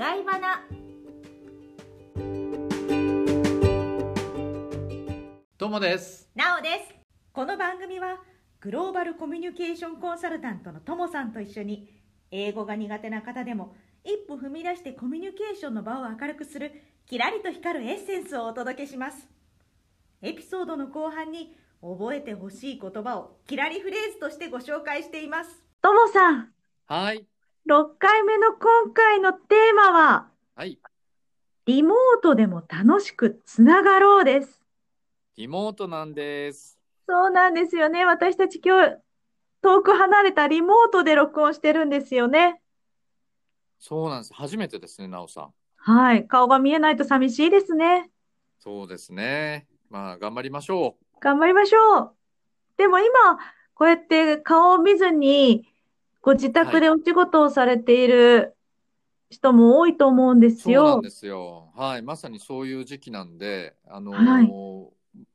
外バナどうもです。なおです。この番組はグローバルコミュニケーションコンサルタントのともさんと一緒に英語が苦手な方でも一歩踏み出してコミュニケーションの場を明るくするキラリと光るエッセンスをお届けします。エピソードの後半に覚えてほしい言葉をキラリフレーズとしてご紹介しています。ともさん。はい。6回目の今回のテーマははい。リモートでも楽しくつながろうですリモートなんです。そうなんですよね。私たち今日、遠く離れたリモートで録音してるんですよね。そうなんです。初めてですね、なおさん。はい。顔が見えないと寂しいですね。そうですね。まあ、頑張りましょ頑張りましょう。でも今、こうやって顔を見ずに、ご自宅でお仕事をされている人も多いと思うんでう。すよそうなん。ですよ。はい。まさにそういう時期なんで、あのーはい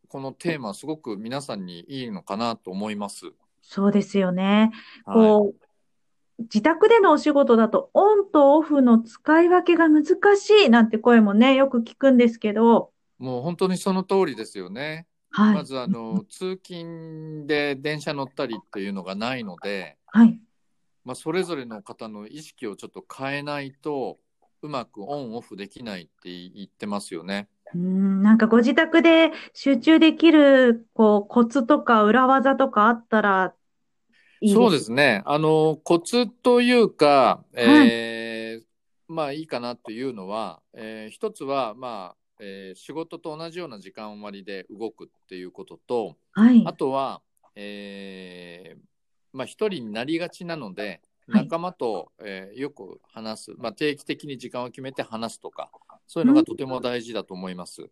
このテーマ、すごく皆さんにいいのかなと思います。そうですよね。はこう、自宅でのお仕事だと、オンとオフの使い分けが難しいなんて声もね、よく聞くんですけど、い。もう本当にその通りですよね。はい。まず、あの、通勤で電車乗ったりっていうのがないので、はい。まあ、それぞれの方の意識をちょっと変えないと、うまくオンオフできないって言ってますよね。うーん、なんかご自宅で集中できる、こう、コツとか裏技とかあったらいいそうで。すね。あの、コツというか、えーまあいいかなというのは、えー一つは、まあ、えー仕事と同じような時間割で動くっていうことと、はい。あとは、えーまあ一人になりがちなので、はい仲間と、えーよく話す、まあ定期的に時間を決めて話すとか、そういうのがとても大事だと思います。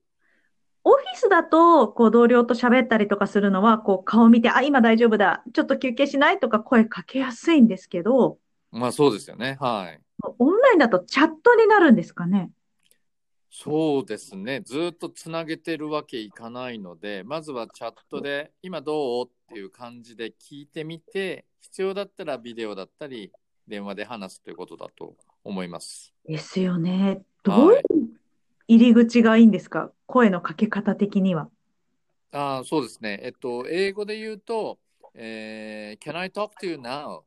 オフィスだと、こう、同僚と喋ったりとかするのは、こう、顔見て、あ、今大丈夫だ。ちょっと休憩しないとか声かけやすいんですけど、まあそうですよね。はい。オンラインだとチャットになるんですかね。そうですね。ずっとつなげてるわけいかないので、まずはチャットで、今どう？っていう感じで聞いてみて、必要だったらビデオだったり、電話で話すということだと思います。ですよね。どういう入り口がいいんですか？声のかけ方的には。ああ、そうですね。えっと、英語で言うと、えー Can I talk to you now?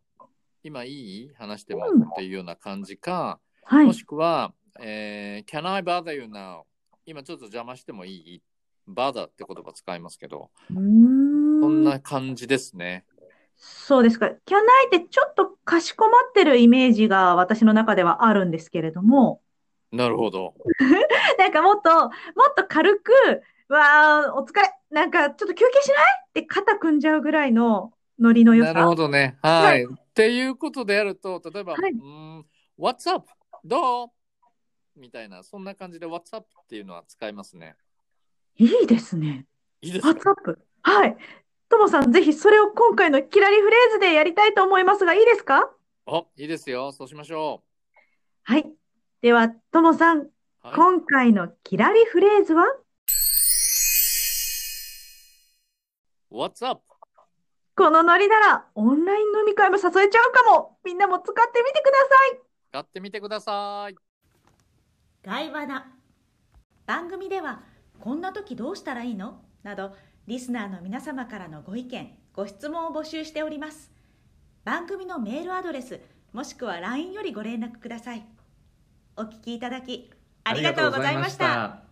今いい？話してもうんっていうような感じか、はいも。しくは、えー Can I bother you now? 今ちょっと邪魔してもいい ?bother って言葉使いますけど、そんな感じですね。そうですか。キャナイってちょっとかしこまってるイメージが私の中ではあるんですけれども、なるほど。なんかもっと、もっと軽く、わあ、お疲れ、なんかちょっと休憩しない？って肩組んじゃうぐらいのノリの良なるさ。ほどね。はい。っていうことでやると、例えば、はいうーん、What's up? どう？みたいな、そんな感じで What's up? っていうのは使いますね。いいですね。いいですか？WhatsApp？はい。ともさん、ぜひそれを今回のキラリフレーズでやりたいと思いますが、いいですか？お、いいですよ。そうしましょはい。では、ともさん、う。はい。今回のキラリフレーズは？What's up? このノリならオンライン飲み会も誘えちゃうかも。みんなも使ってみてください。使ってみてください。外話だ。番組ではこんな時どうしたらいいの？などリスナーの皆様からのご意見ご質問を募集しております。番組のメールアドレスもしくは LINE よりご連絡ください。お聞きいただきありがとうございました。